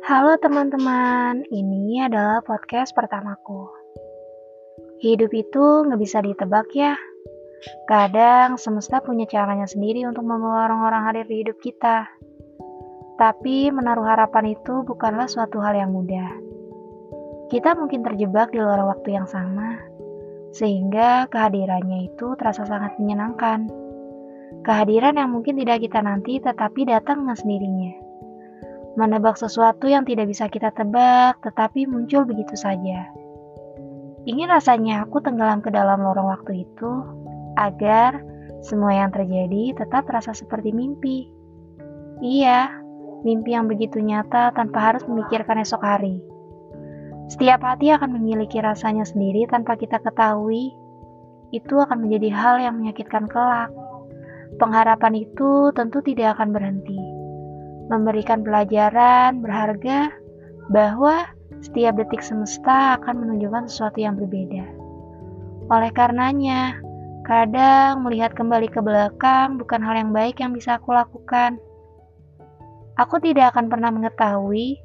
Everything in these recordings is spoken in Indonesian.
Halo teman-teman, ini adalah podcast pertamaku. Hidup itu nggak bisa ditebak ya. Kadang semesta punya caranya sendiri untuk membawa orang-orang hadir di hidup kita. Tapi menaruh harapan itu bukanlah suatu hal yang mudah. Kita mungkin terjebak di luar waktu yang sama, sehingga kehadirannya itu terasa sangat menyenangkan. Kehadiran yang mungkin tidak kita nanti tetapi datang dengan sendirinya menebak sesuatu yang tidak bisa kita tebak, tetapi muncul begitu saja. Ingin rasanya aku tenggelam ke dalam lorong waktu itu, agar semua yang terjadi tetap terasa seperti mimpi. Iya, mimpi yang begitu nyata tanpa harus memikirkan esok hari. Setiap hati akan memiliki rasanya sendiri tanpa kita ketahui, itu akan menjadi hal yang menyakitkan kelak. Pengharapan itu tentu tidak akan berhenti memberikan pelajaran berharga bahwa setiap detik semesta akan menunjukkan sesuatu yang berbeda. Oleh karenanya, kadang melihat kembali ke belakang bukan hal yang baik yang bisa aku lakukan. Aku tidak akan pernah mengetahui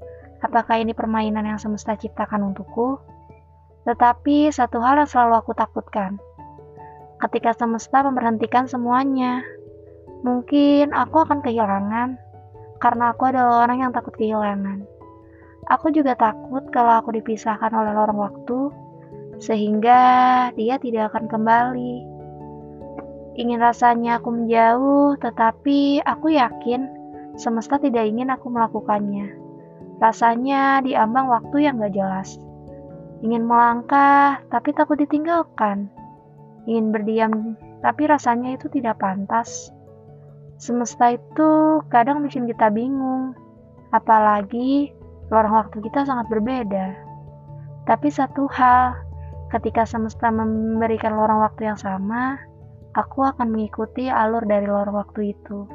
apakah ini permainan yang semesta ciptakan untukku, tetapi satu hal yang selalu aku takutkan. Ketika semesta memberhentikan semuanya, mungkin aku akan kehilangan karena aku adalah orang yang takut kehilangan. Aku juga takut kalau aku dipisahkan oleh lorong waktu, sehingga dia tidak akan kembali. Ingin rasanya aku menjauh, tetapi aku yakin semesta tidak ingin aku melakukannya. Rasanya diambang waktu yang gak jelas. Ingin melangkah, tapi takut ditinggalkan. Ingin berdiam, tapi rasanya itu tidak pantas. Semesta itu kadang bikin kita bingung, apalagi lorong waktu kita sangat berbeda. Tapi satu hal, ketika semesta memberikan lorong waktu yang sama, aku akan mengikuti alur dari lorong waktu itu.